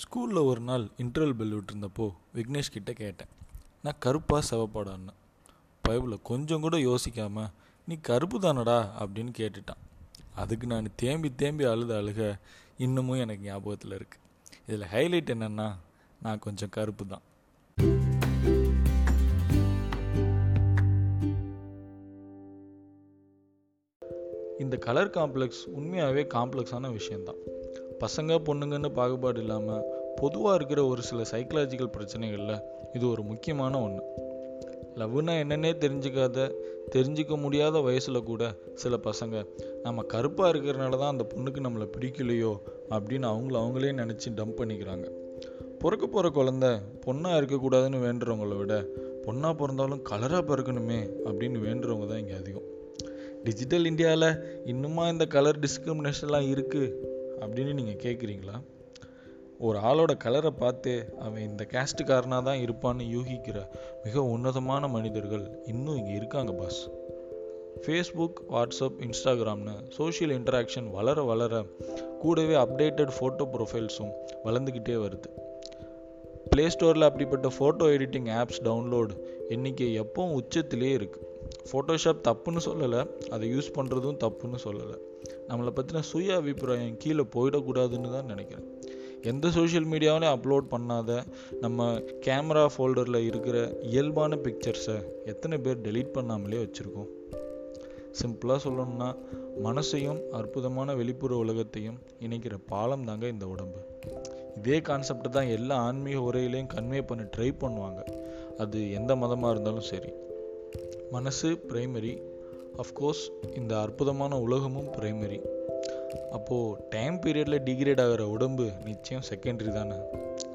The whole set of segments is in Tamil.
ஸ்கூலில் ஒரு நாள் இன்டர்வல் பெல் விட்டுருந்தப்போ விக்னேஷ் கிட்டே கேட்டேன். நான் கருப்பாக செவப்பாடான்னு. பயவில் கொஞ்சம் கூட யோசிக்காமல் நீ கருப்பு தானடா? அப்படின்னு கேட்டுட்டான். அதுக்கு நான் தேம்பி தேம்பி அழுத அழுக இன்னமும் எனக்கு ஞாபகத்தில் இருக்குது இதில் ஹைலைட் என்னென்னா நான் கொஞ்சம் கருப்பு தான். இந்த கலர் காம்ப்ளெக்ஸ் உண்மையாகவே காம்ப்ளெக்ஸான விஷயந்தான் பசங்க பொண்ணுங்கன்னு பாகுபாடு இல்லாமல் பொதுவாக இருக்கிற ஒரு சில சைக்கலாஜிக்கல் பிரச்சனைகளில் இது ஒரு முக்கியமான ஒன்று லவ்னா என்னன்னே தெரிஞ்சுக்காத தெரிஞ்சிக்க முடியாத வயசில் கூட சில பசங்க நம்ம கருப்பாக இருக்கிறனால தான் அந்த பொண்ணுக்கு நம்மளை பிடிக்கலையோ? அப்படின்னு அவங்கள அவங்களே நினச்சி டம்ப் பண்ணிக்கிறாங்க. பிறக்க போகிற குழந்த பொண்ணாக இருக்கக்கூடாதுன்னு வேண்டுறவங்கள விட பொண்ணாக பிறந்தாலும் கலராக பிறக்கணுமே அப்படின்னு வேண்டுறவங்க தான் இங்கே அதிகம். டிஜிட்டல் இந்தியாவில் இன்னுமா இந்த கலர் டிஸ்கிரிமினேஷன்லாம் இருக்குது அப்படின்னு நீங்கள் கேட்குறீங்களா ஒரு ஆளோட கலரை பார்த்து அவன் இந்த கேஸ்ட்டுக்காரனாக தான் இருப்பான்னு யூகிக்கிற மிக உன்னதமான மனிதர்கள் இன்னும் இங்கே இருக்காங்க பாஸ் ஃபேஸ்புக் வாட்ஸ்அப் இன்ஸ்டாகிராம்னு சோஷியல் இன்ட்ராக்ஷன் வளர வளர கூடவே அப்டேட்டட் ஃபோட்டோ ப்ரொஃபைல்ஸும் வளர்ந்துக்கிட்டே வருது. ப்ளே ஸ்டோரில் அப்படிப்பட்ட ஃபோட்டோ எடிட்டிங் ஆப்ஸ் டவுன்லோடு எண்ணிக்கை எப்பவும் உச்சத்திலே இருக்குது ஃபோட்டோஷாப் தப்புன்னு சொல்லலை. அதை யூஸ் பண்ணுறதும் தப்புன்னு சொல்லலை. நம்மளை பற்றின சுய அபிப்பிராயம் கீழே போயிடக்கூடாதுன்னு தான் நினைக்கிறேன். எந்த சோஷியல் மீடியாவிலையும் அப்லோட் பண்ணாத நம்ம கேமரா ஃபோல்டரில் இருக்கிற இயல்பான பிக்சர்ஸை எத்தனை பேர் டெலீட் பண்ணாமலே வச்சுருக்கோம். சிம்பிளாக சொல்லணும்னா மனசையும் அற்புதமான வெளிப்புற உலகத்தையும் இணைக்கிற பாலம் தாங்க இந்த உடம்பு. இதே கான்செப்டை தான் எல்லா ஆன்மீக உரையிலையும் கன்வே பண்ண ட்ரை பண்ணுவாங்க. அது எந்த மதமாக இருந்தாலும் சரி. மனசு பிரைமரி அஃப்கோர்ஸ் இந்த அற்புதமான உலகமும் பிரைமரி அப்போது டைம் பீரியடில் டிகிரேட் ஆகிற உடம்பு நிச்சயம் செகண்டரி தானே.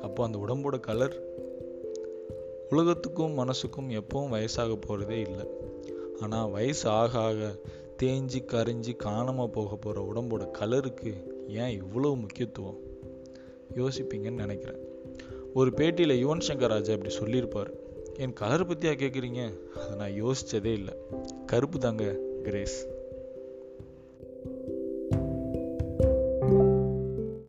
அப்போ அந்த உடம்போட கலர் உலகத்துக்கும் மனசுக்கும் எப்பவும் வயசாக போகிறதே இல்லை. ஆனால் வயசு ஆக ஆக தேஞ்சு கரைஞ்சி காணாமல் போக போகிற உடம்போட கலருக்கு ஏன் இவ்வளோ முக்கியத்துவம்? யோசிப்பீங்கன்னு நினைக்கிறேன். ஒரு பேட்டியில் யுவன் சங்கர் ராஜா இப்படி சொல்லியிருப்பார். என் கலர் பற்றியா கேட்குறீங்க அதை நான் யோசித்ததே இல்லை. கருப்பு தாங்க கிரேஸ்